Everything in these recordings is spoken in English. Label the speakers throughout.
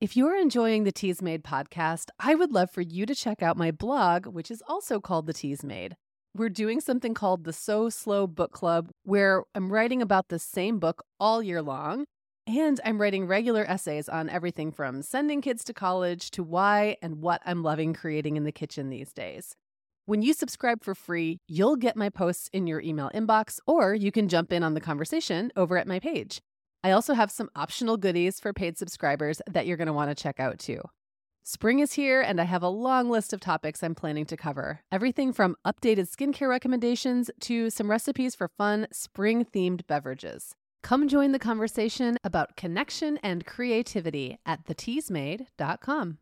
Speaker 1: If you're enjoying the Teas Made podcast, I would love for you to check out my blog, which is also called The Teas Made. We're doing something called the So Slow Book Club, where I'm writing about the same book all year long. And I'm writing regular essays on everything from sending kids to college to why and what I'm loving creating in the kitchen these days. When you subscribe for free, you'll get my posts in your email inbox, or you can jump in on the conversation over at my page. I also have some optional goodies for paid subscribers that you're going to want to check out too. Spring is here, and I have a long list of topics I'm planning to cover. Everything from updated skincare recommendations to some recipes for fun spring themed beverages. Come join the conversation about connection and creativity at theteasmade.com.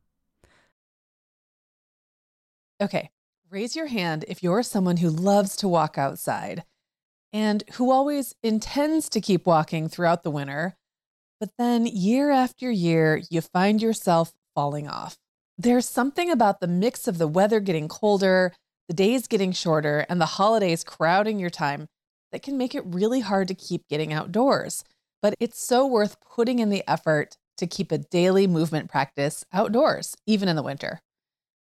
Speaker 1: Okay, raise your hand if you're someone who loves to walk outside and who always intends to keep walking throughout the winter, but then year after year, you find yourself falling off. There's something about the mix of the weather getting colder, the days getting shorter, and the holidays crowding your time that can make it really hard to keep getting outdoors. But it's so worth putting in the effort to keep a daily movement practice outdoors, even in the winter.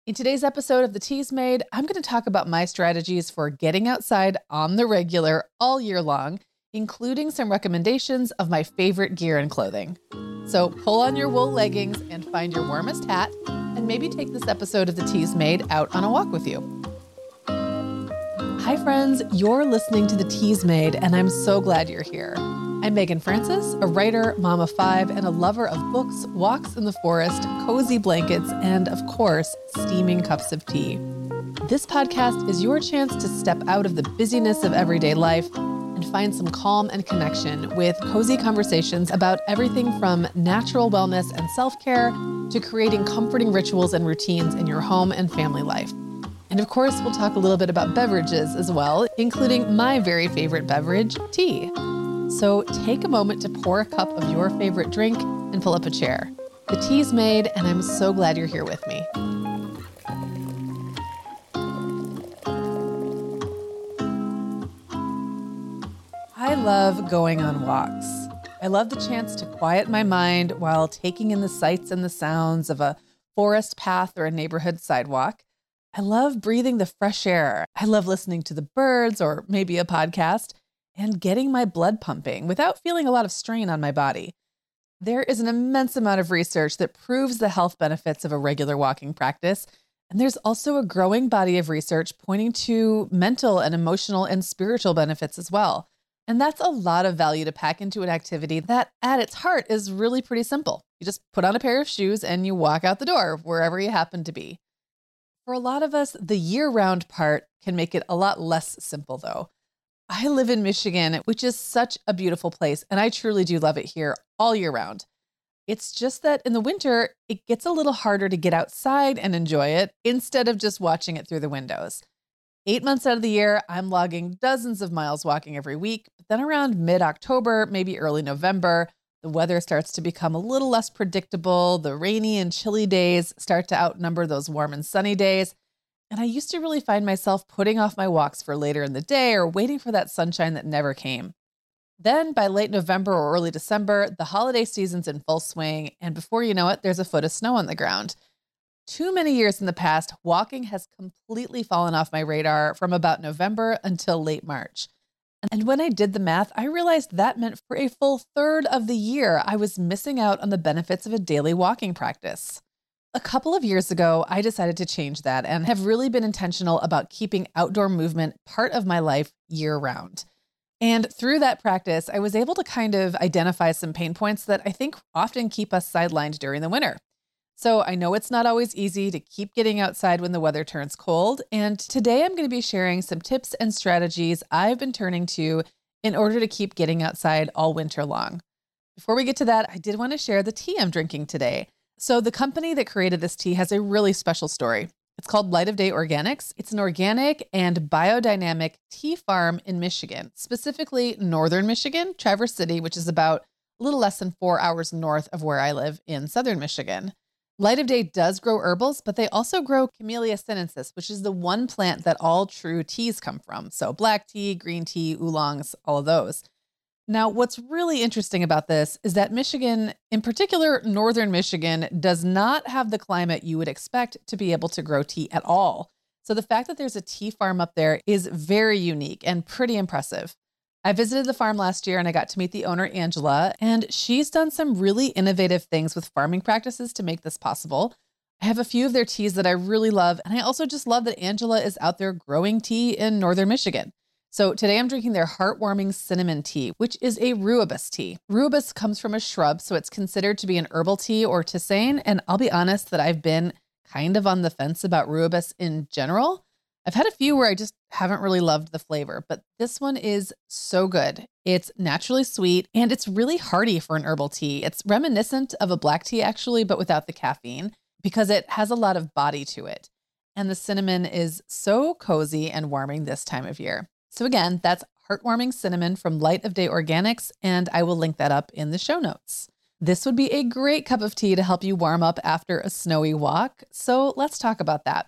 Speaker 1: In today's episode of The Teas Made, I'm going to talk about my strategies for getting outside on the regular all year long, including some recommendations of my favorite gear and clothing. So pull on your wool leggings and find your warmest hat, and maybe take this episode of The Teas Made out on a walk with you. Hi, friends. You're listening to The Teas Made, and I'm so glad you're here. I'm Meagan Francis, a writer, mom of five, and a lover of books, walks in the forest, cozy blankets, and of course, steaming cups of tea. This podcast is your chance to step out of the busyness of everyday life and find some calm and connection with cozy conversations about everything from natural wellness and self care to creating comforting rituals and routines in your home and family life. And of course, we'll talk a little bit about beverages as well, including my very favorite beverage, tea. So take a moment to pour a cup of your favorite drink and pull up a chair. The tea's made, and I'm so glad you're here with me. I love going on walks. I love the chance to quiet my mind while taking in the sights and the sounds of a forest path or a neighborhood sidewalk. I love breathing the fresh air. I love listening to the birds or maybe a podcast and getting my blood pumping without feeling a lot of strain on my body. There is an immense amount of research that proves the health benefits of a regular walking practice. And there's also a growing body of research pointing to mental and emotional and spiritual benefits as well. And that's a lot of value to pack into an activity that, at its heart, is really pretty simple. You just put on a pair of shoes and you walk out the door wherever you happen to be. For a lot of us, the year round part can make it a lot less simple, though. I live in Michigan, which is such a beautiful place, and I truly do love it here all year round. It's just that in the winter, it gets a little harder to get outside and enjoy it instead of just watching it through the windows. Eight months out of the year, I'm logging dozens of miles walking every week. But then around mid October, maybe early November, the weather starts to become a little less predictable. The rainy and chilly days start to outnumber those warm and sunny days. And I used to really find myself putting off my walks for later in the day or waiting for that sunshine that never came. Then by late November or early December, the holiday season's in full swing, and before you know it, there's a foot of snow on the ground. Too many years in the past, walking has completely fallen off my radar from about November until late March. And when I did the math, I realized that meant for a full third of the year, I was missing out on the benefits of a daily walking practice. A couple of years ago, I decided to change that and have really been intentional about keeping outdoor movement part of my life year round. And through that practice, I was able to kind of identify some pain points that I think often keep us sidelined during the winter. So I know it's not always easy to keep getting outside when the weather turns cold. And today I'm going to be sharing some tips and strategies I've been turning to in order to keep getting outside all winter long. Before we get to that, I did want to share the tea I'm drinking today. So, the company that created this tea has a really special story. It's called Light of Day Organics. It's an organic and biodynamic tea farm in Michigan, specifically northern Michigan, Traverse City, which is about a little less than four hours north of where I live in southern Michigan. Light of Day does grow herbals, but they also grow Camellia sinensis, which is the one plant that all true teas come from. So, black tea, green tea, oolongs, all of those. Now, what's really interesting about this is that Michigan, in particular, northern Michigan, does not have the climate you would expect to be able to grow tea at all. So, the fact that there's a tea farm up there is very unique and pretty impressive. I visited the farm last year and I got to meet the owner, Angela, and she's done some really innovative things with farming practices to make this possible. I have a few of their teas that I really love, and I also just love that Angela is out there growing tea in northern Michigan. So today I'm drinking their heartwarming cinnamon tea, which is a rooibos tea. Rooibos comes from a shrub, so it's considered to be an herbal tea or tisane. And I'll be honest that I've been kind of on the fence about rooibos in general. I've had a few where I just haven't really loved the flavor, but this one is so good. It's naturally sweet and it's really hearty for an herbal tea. It's reminiscent of a black tea, actually, but without the caffeine because it has a lot of body to it. And the cinnamon is so cozy and warming this time of year. So, again, that's Heartwarming Cinnamon from Light of Day Organics, and I will link that up in the show notes. This would be a great cup of tea to help you warm up after a snowy walk. So, let's talk about that.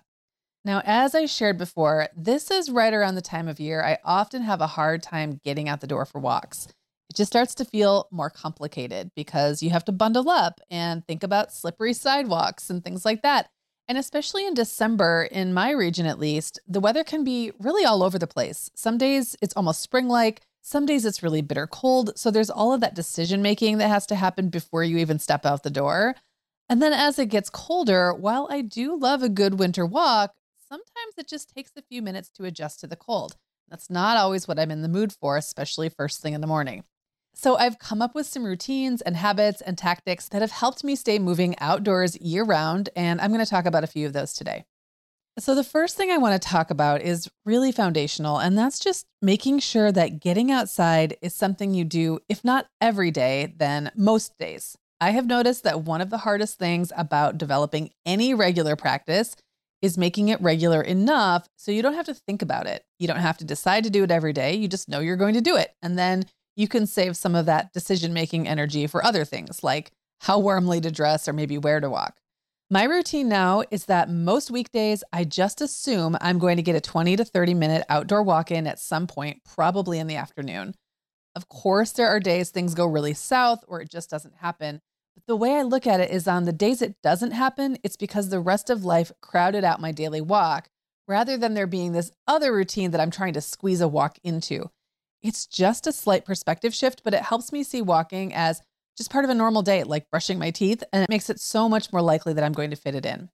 Speaker 1: Now, as I shared before, this is right around the time of year I often have a hard time getting out the door for walks. It just starts to feel more complicated because you have to bundle up and think about slippery sidewalks and things like that. And especially in December, in my region at least, the weather can be really all over the place. Some days it's almost spring like, some days it's really bitter cold. So there's all of that decision making that has to happen before you even step out the door. And then as it gets colder, while I do love a good winter walk, sometimes it just takes a few minutes to adjust to the cold. That's not always what I'm in the mood for, especially first thing in the morning. So I've come up with some routines and habits and tactics that have helped me stay moving outdoors year round, and I'm going to talk about a few of those today. So, the first thing I want to talk about is really foundational, and that's just making sure that getting outside is something you do, if not every day, then most days. I have noticed that one of the hardest things about developing any regular practice is making it regular enough so you don't have to think about it. You don't have to decide to do it every day. You just know you're going to do it. And then you can save some of that decision making energy for other things like how warmly to dress or maybe where to walk. My routine now is that most weekdays, I just assume I'm going to get a 20 to 30 minute outdoor walk in at some point, probably in the afternoon. Of course, there are days things go really south or it just doesn't happen. But the way I look at it is on the days it doesn't happen, it's because the rest of life crowded out my daily walk rather than there being this other routine that I'm trying to squeeze a walk into. It's just a slight perspective shift, but it helps me see walking as just part of a normal day, like brushing my teeth, and it makes it so much more likely that I'm going to fit it in.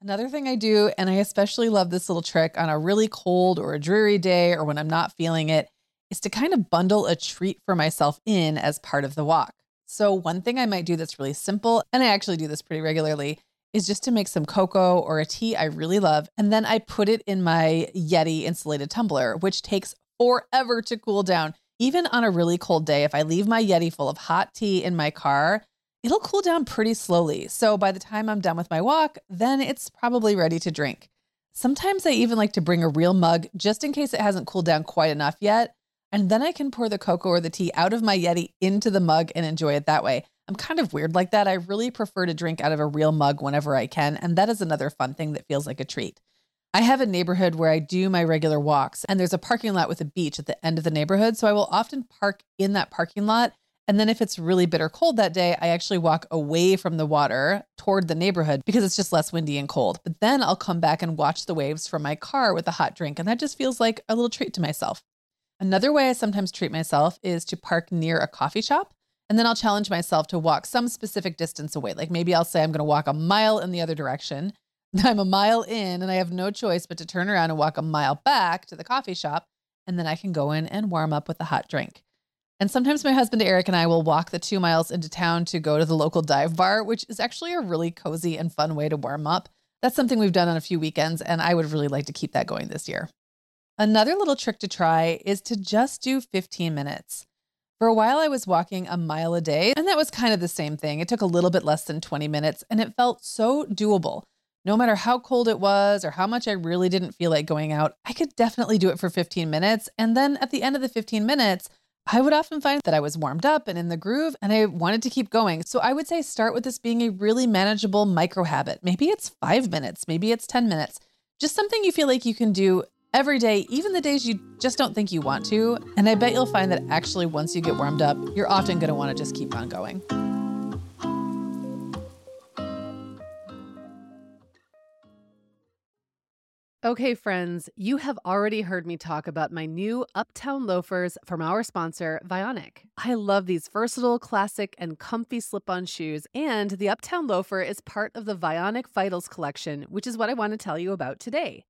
Speaker 1: Another thing I do, and I especially love this little trick on a really cold or a dreary day or when I'm not feeling it, is to kind of bundle a treat for myself in as part of the walk. So, one thing I might do that's really simple, and I actually do this pretty regularly, is just to make some cocoa or a tea I really love. And then I put it in my Yeti insulated tumbler, which takes forever to cool down. Even on a really cold day, if I leave my Yeti full of hot tea in my car, it'll cool down pretty slowly. So by the time I'm done with my walk, then it's probably ready to drink. Sometimes I even like to bring a real mug just in case it hasn't cooled down quite enough yet. And then I can pour the cocoa or the tea out of my Yeti into the mug and enjoy it that way. I'm kind of weird like that. I really prefer to drink out of a real mug whenever I can. And that is another fun thing that feels like a treat. I have a neighborhood where I do my regular walks, and there's a parking lot with a beach at the end of the neighborhood. So I will often park in that parking lot. And then if it's really bitter cold that day, I actually walk away from the water toward the neighborhood because it's just less windy and cold. But then I'll come back and watch the waves from my car with a hot drink. And that just feels like a little treat to myself. Another way I sometimes treat myself is to park near a coffee shop. And then I'll challenge myself to walk some specific distance away. Like maybe I'll say I'm going to walk a mile in the other direction. I'm a mile in and I have no choice but to turn around and walk a mile back to the coffee shop. And then I can go in and warm up with a hot drink. And sometimes my husband Eric and I will walk the two miles into town to go to the local dive bar, which is actually a really cozy and fun way to warm up. That's something we've done on a few weekends, and I would really like to keep that going this year. Another little trick to try is to just do 15 minutes. For a while, I was walking a mile a day, and that was kind of the same thing. It took a little bit less than 20 minutes, and it felt so doable. No matter how cold it was or how much I really didn't feel like going out, I could definitely do it for 15 minutes. And then at the end of the 15 minutes, I would often find that I was warmed up and in the groove and I wanted to keep going. So I would say start with this being a really manageable micro habit. Maybe it's five minutes, maybe it's 10 minutes, just something you feel like you can do every day, even the days you just don't think you want to. And I bet you'll find that actually, once you get warmed up, you're often going to want to just keep on going.
Speaker 2: Okay, friends, you have already heard me talk about my new Uptown loafers from our sponsor, Vionic. I love these versatile, classic, and comfy slip on shoes, and the Uptown loafer is part of the Vionic Vitals collection, which is what I want to tell you about today.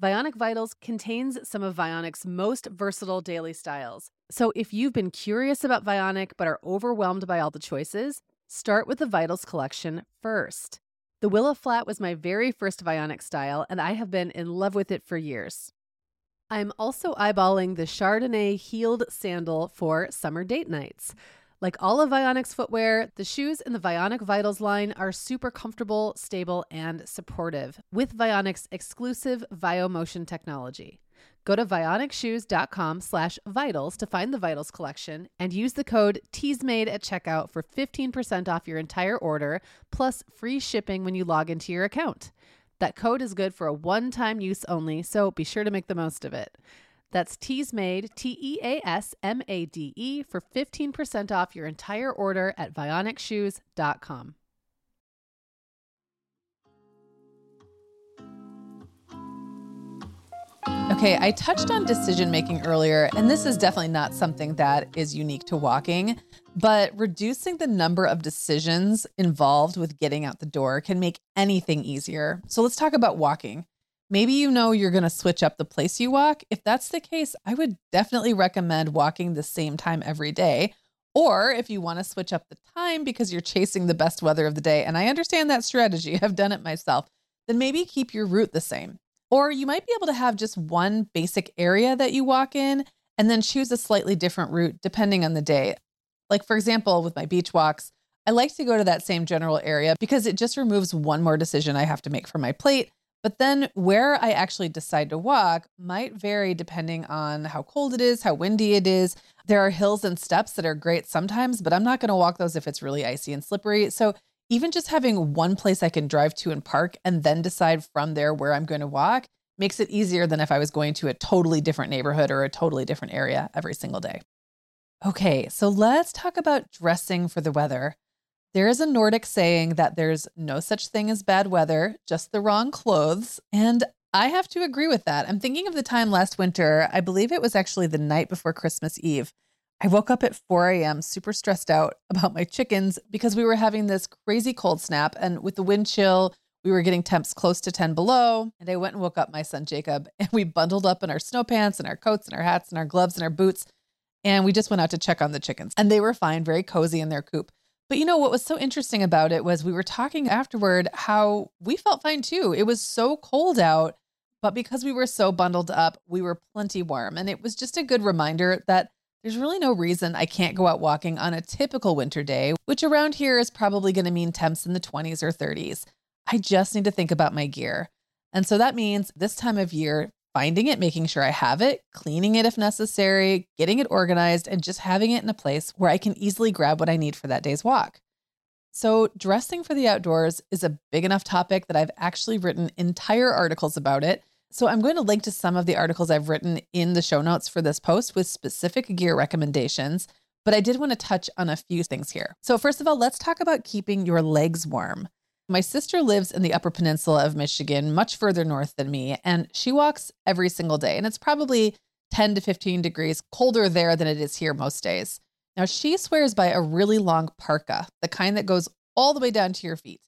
Speaker 2: Vionic Vitals contains some of Vionic's most versatile daily styles. So if you've been curious about Vionic but are overwhelmed by all the choices, start with the Vitals collection first. The Willow Flat was my very first Vionic style, and I have been in love with it for years. I'm also eyeballing the Chardonnay heeled sandal for summer date nights. Like all of Vionic's footwear, the shoes in the Vionic Vitals line are super comfortable, stable, and supportive with Vionic's exclusive VioMotion technology. Go to vionicshoes.com slash vitals to find the Vitals collection and use the code TEASMADE at checkout for 15% off your entire order, plus free shipping when you log into your account. That code is good for a one-time use only, so be sure to make the most of it. That's TEASMADE, T-E-A-S-M-A-D-E for 15% off your entire order at vionicshoes.com.
Speaker 1: Okay, I touched on decision making earlier, and this is definitely not something that is unique to walking, but reducing the number of decisions involved with getting out the door can make anything easier. So let's talk about walking. Maybe you know you're going to switch up the place you walk. If that's the case, I would definitely recommend walking the same time every day. Or if you want to switch up the time because you're chasing the best weather of the day, and I understand that strategy, I've done it myself, then maybe keep your route the same. Or you might be able to have just one basic area that you walk in and then choose a slightly different route depending on the day. Like, for example, with my beach walks, I like to go to that same general area because it just removes one more decision I have to make for my plate. But then where I actually decide to walk might vary depending on how cold it is, how windy it is. There are hills and steps that are great sometimes, but I'm not going to walk those if it's really icy and slippery. So even just having one place I can drive to and park and then decide from there where I'm going to walk makes it easier than if I was going to a totally different neighborhood or a totally different area every single day. Okay, so let's talk about dressing for the weather. There is a Nordic saying that there's no such thing as bad weather, just the wrong clothes. And I have to agree with that. I'm thinking of the time last winter, I believe it was actually the night before Christmas Eve. I woke up at 4 a.m., super stressed out about my chickens because we were having this crazy cold snap. And with the wind chill, we were getting temps close to 10 below. And I went and woke up my son Jacob, and we bundled up in our snow pants and our coats and our hats and our gloves and our boots. And we just went out to check on the chickens. And they were fine, very cozy in their coop. But you know what was so interesting about it was we were talking afterward how we felt fine too. It was so cold out, but because we were so bundled up, we were plenty warm. And it was just a good reminder that there's really no reason I can't go out walking on a typical winter day, which around here is probably going to mean temps in the 20s or 30s. I just need to think about my gear. And so that means this time of year, finding it, making sure I have it, cleaning it if necessary, getting it organized, and just having it in a place where I can easily grab what I need for that day's walk. So, dressing for the outdoors is a big enough topic that I've actually written entire articles about it. So I'm going to link to some of the articles I've written in the show notes for this post with specific gear recommendations. But I did want to touch on a few things here. So, first of all, let's talk about keeping your legs warm. My sister lives in the Upper Peninsula of Michigan, much further north than me, and she walks every single day. And it's probably 10 to 15 degrees colder there than it is here most days. Now, she swears by a really long parka, the kind that goes all the way down to your feet.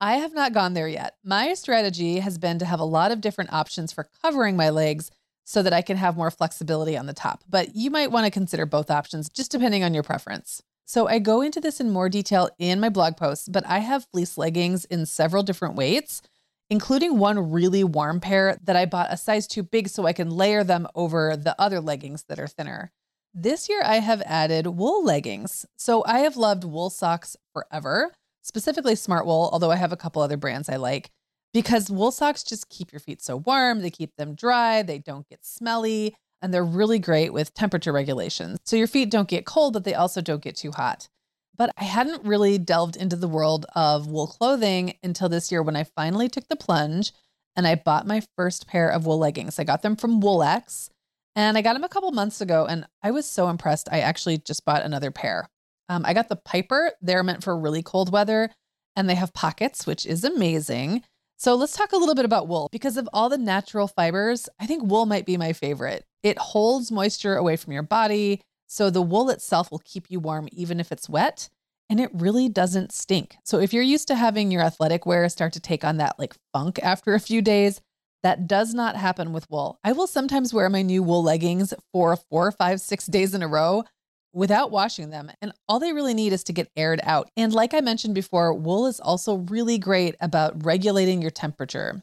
Speaker 1: I have not gone there yet. My strategy has been to have a lot of different options for covering my legs so that I can have more flexibility on the top. But you might want to consider both options just depending on your preference. So I go into this in more detail in my blog post, but I have fleece leggings in several different weights, including one really warm pair that I bought a size too big so I can layer them over the other leggings that are thinner. This year I have added wool leggings. So I have loved wool socks forever specifically Smartwool, although I have a couple other brands I like, because wool socks just keep your feet so warm. They keep them dry, they don't get smelly, and they're really great with temperature regulations. So your feet don't get cold, but they also don't get too hot. But I hadn't really delved into the world of wool clothing until this year when I finally took the plunge and I bought my first pair of wool leggings. I got them from Woolx and I got them a couple months ago and I was so impressed. I actually just bought another pair. Um, I got the Piper. They're meant for really cold weather and they have pockets, which is amazing. So let's talk a little bit about wool. Because of all the natural fibers, I think wool might be my favorite. It holds moisture away from your body. So the wool itself will keep you warm even if it's wet. And it really doesn't stink. So if you're used to having your athletic wear start to take on that like funk after a few days, that does not happen with wool. I will sometimes wear my new wool leggings for four, five, six days in a row without washing them. And all they really need is to get aired out. And like I mentioned before, wool is also really great about regulating your temperature.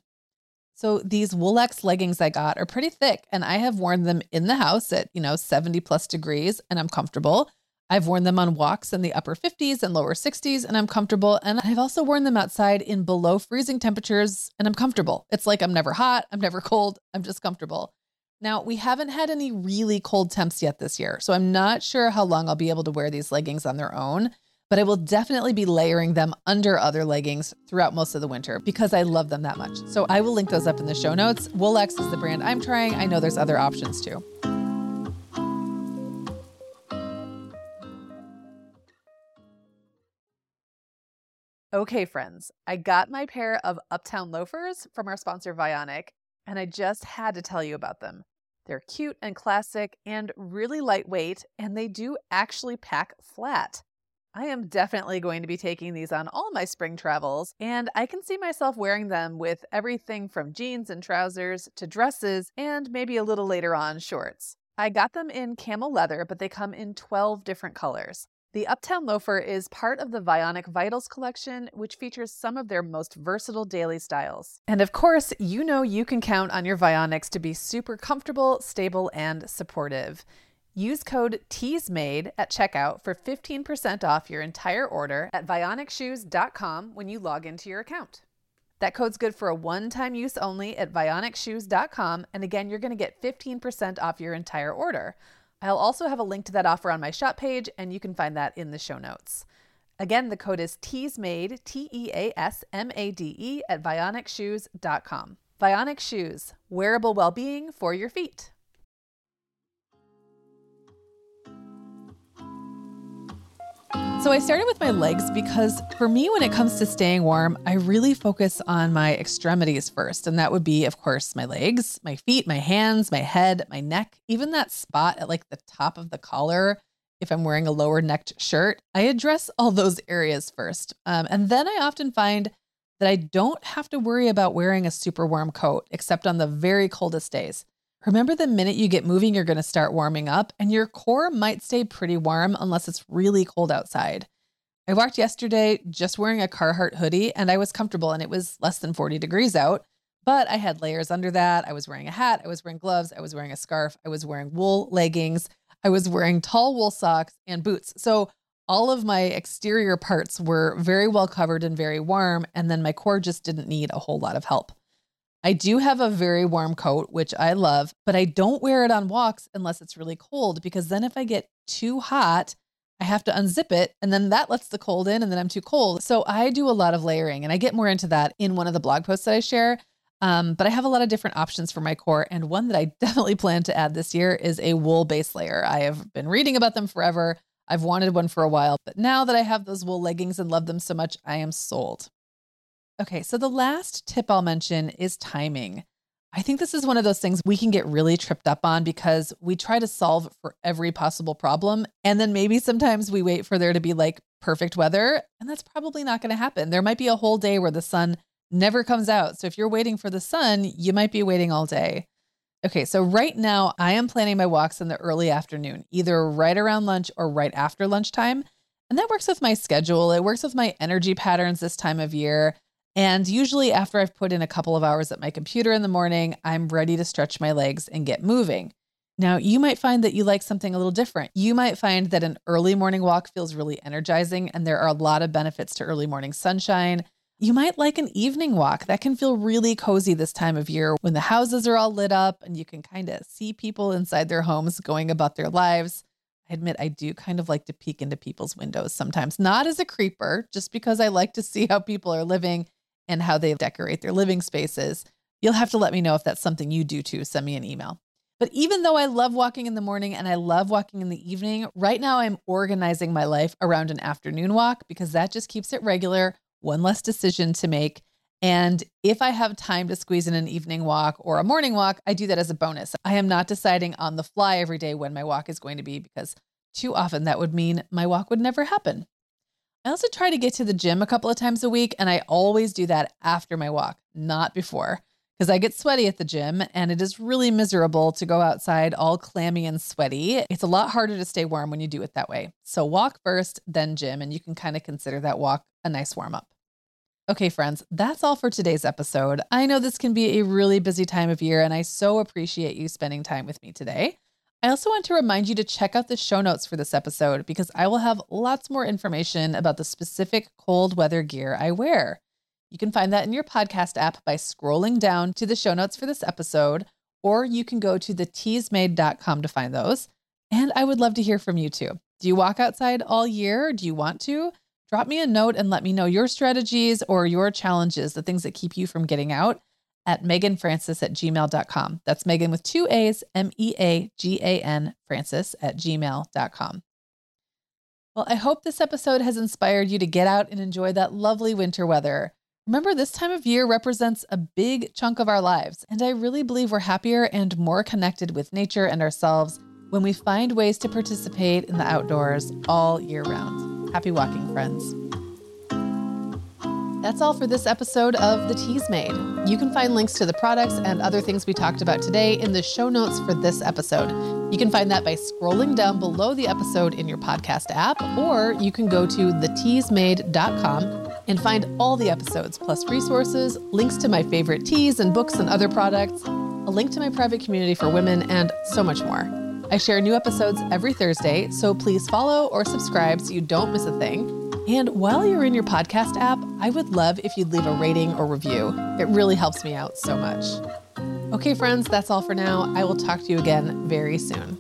Speaker 1: So these Woolx leggings I got are pretty thick and I have worn them in the house at, you know, 70 plus degrees and I'm comfortable. I've worn them on walks in the upper 50s and lower 60s and I'm comfortable. And I've also worn them outside in below freezing temperatures and I'm comfortable. It's like I'm never hot, I'm never cold, I'm just comfortable. Now, we haven't had any really cold temps yet this year, so I'm not sure how long I'll be able to wear these leggings on their own, but I will definitely be layering them under other leggings throughout most of the winter because I love them that much. So I will link those up in the show notes. Woolx is the brand I'm trying. I know there's other options too. Okay, friends, I got my pair of Uptown loafers from our sponsor Vionic, and I just had to tell you about them. They're cute and classic and really lightweight, and they do actually pack flat. I am definitely going to be taking these on all my spring travels, and I can see myself wearing them with everything from jeans and trousers to dresses and maybe a little later on shorts. I got them in camel leather, but they come in 12 different colors. The Uptown Loafer is part of the Vionic Vitals collection, which features some of their most versatile daily styles. And of course, you know you can count on your Vionics to be super comfortable, stable, and supportive. Use code TEASMADE at checkout for 15% off your entire order at vionicshoes.com when you log into your account. That code's good for a one time use only at vionicshoes.com. And again, you're going to get 15% off your entire order. I'll also have a link to that offer on my shop page, and you can find that in the show notes. Again, the code is TEASMADE, T E A S M A D E, at vionicshoes.com. Vionic Shoes, wearable well being for your feet. So I started with my legs because for me, when it comes to staying warm, I really focus on my extremities first. And that would be, of course, my legs, my feet, my hands, my head, my neck, even that spot at like the top of the collar. If I'm wearing a lower necked shirt, I address all those areas first. Um, and then I often find that I don't have to worry about wearing a super warm coat, except on the very coldest days. Remember, the minute you get moving, you're going to start warming up, and your core might stay pretty warm unless it's really cold outside. I walked yesterday just wearing a Carhartt hoodie, and I was comfortable, and it was less than 40 degrees out. But I had layers under that. I was wearing a hat, I was wearing gloves, I was wearing a scarf, I was wearing wool leggings, I was wearing tall wool socks and boots. So all of my exterior parts were very well covered and very warm, and then my core just didn't need a whole lot of help. I do have a very warm coat, which I love, but I don't wear it on walks unless it's really cold because then if I get too hot, I have to unzip it and then that lets the cold in and then I'm too cold. So I do a lot of layering and I get more into that in one of the blog posts that I share. Um, but I have a lot of different options for my core. And one that I definitely plan to add this year is a wool base layer. I have been reading about them forever. I've wanted one for a while, but now that I have those wool leggings and love them so much, I am sold. Okay, so the last tip I'll mention is timing. I think this is one of those things we can get really tripped up on because we try to solve for every possible problem. And then maybe sometimes we wait for there to be like perfect weather, and that's probably not going to happen. There might be a whole day where the sun never comes out. So if you're waiting for the sun, you might be waiting all day. Okay, so right now I am planning my walks in the early afternoon, either right around lunch or right after lunchtime. And that works with my schedule. It works with my energy patterns this time of year. And usually, after I've put in a couple of hours at my computer in the morning, I'm ready to stretch my legs and get moving. Now, you might find that you like something a little different. You might find that an early morning walk feels really energizing, and there are a lot of benefits to early morning sunshine. You might like an evening walk that can feel really cozy this time of year when the houses are all lit up and you can kind of see people inside their homes going about their lives. I admit I do kind of like to peek into people's windows sometimes, not as a creeper, just because I like to see how people are living and how they decorate their living spaces. You'll have to let me know if that's something you do too. Send me an email. But even though I love walking in the morning and I love walking in the evening, right now I'm organizing my life around an afternoon walk because that just keeps it regular, one less decision to make. And if I have time to squeeze in an evening walk or a morning walk, I do that as a bonus. I am not deciding on the fly every day when my walk is going to be because too often that would mean my walk would never happen. I also try to get to the gym a couple of times a week, and I always do that after my walk, not before because I get sweaty at the gym and it is really miserable to go outside all clammy and sweaty. It's a lot harder to stay warm when you do it that way. So walk first, then gym, and you can kind of consider that walk a nice warm up. Okay, friends, that's all for today's episode. I know this can be a really busy time of year, and I so appreciate you spending time with me today. I also want to remind you to check out the show notes for this episode because I will have lots more information about the specific cold weather gear I wear. You can find that in your podcast app by scrolling down to the show notes for this episode, or you can go to theteasmade.com to find those. And I would love to hear from you too. Do you walk outside all year? Do you want to? Drop me a note and let me know your strategies or your challenges, the things that keep you from getting out at meaganfrancis at gmail.com. That's Meagan with two A's, M E A G A N, Francis at gmail.com. Well, I hope this episode has inspired you to get out and enjoy that lovely winter weather. Remember, this time of year represents a big chunk of our lives, and I really believe we're happier and more connected with nature and ourselves when we find ways to participate in the outdoors all year round. Happy walking, friends. That's all for this episode of The Teas Made. You can find links to the products and other things we talked about today in the show notes for this episode. You can find that by scrolling down below the episode in your podcast app, or you can go to theteasmade.com and find all the episodes, plus resources, links to my favorite teas and books and other products, a link to my private community for women, and so much more. I share new episodes every Thursday, so please follow or subscribe so you don't miss a thing. And while you're in your podcast app, I would love if you'd leave a rating or review. It really helps me out so much. Okay, friends, that's all for now. I will talk to you again very soon.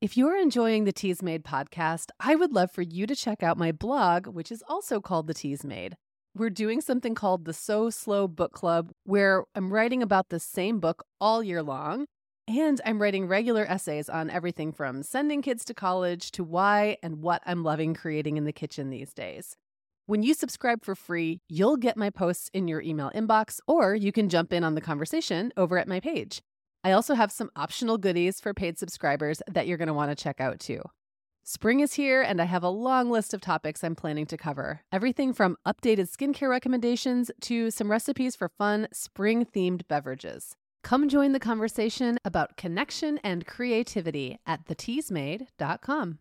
Speaker 2: If you're enjoying the Teas Made podcast, I would love for you to check out my blog, which is also called The Teas Made we're doing something called the So Slow Book Club, where I'm writing about the same book all year long. And I'm writing regular essays on everything from sending kids to college to why and what I'm loving creating in the kitchen these days. When you subscribe for free, you'll get my posts in your email inbox, or you can jump in on the conversation over at my page. I also have some optional goodies for paid subscribers that you're going to want to check out too. Spring is here, and I have a long list of topics I'm planning to cover. Everything from updated skincare recommendations to some recipes for fun spring themed beverages. Come join the conversation about connection and creativity at theteasmade.com.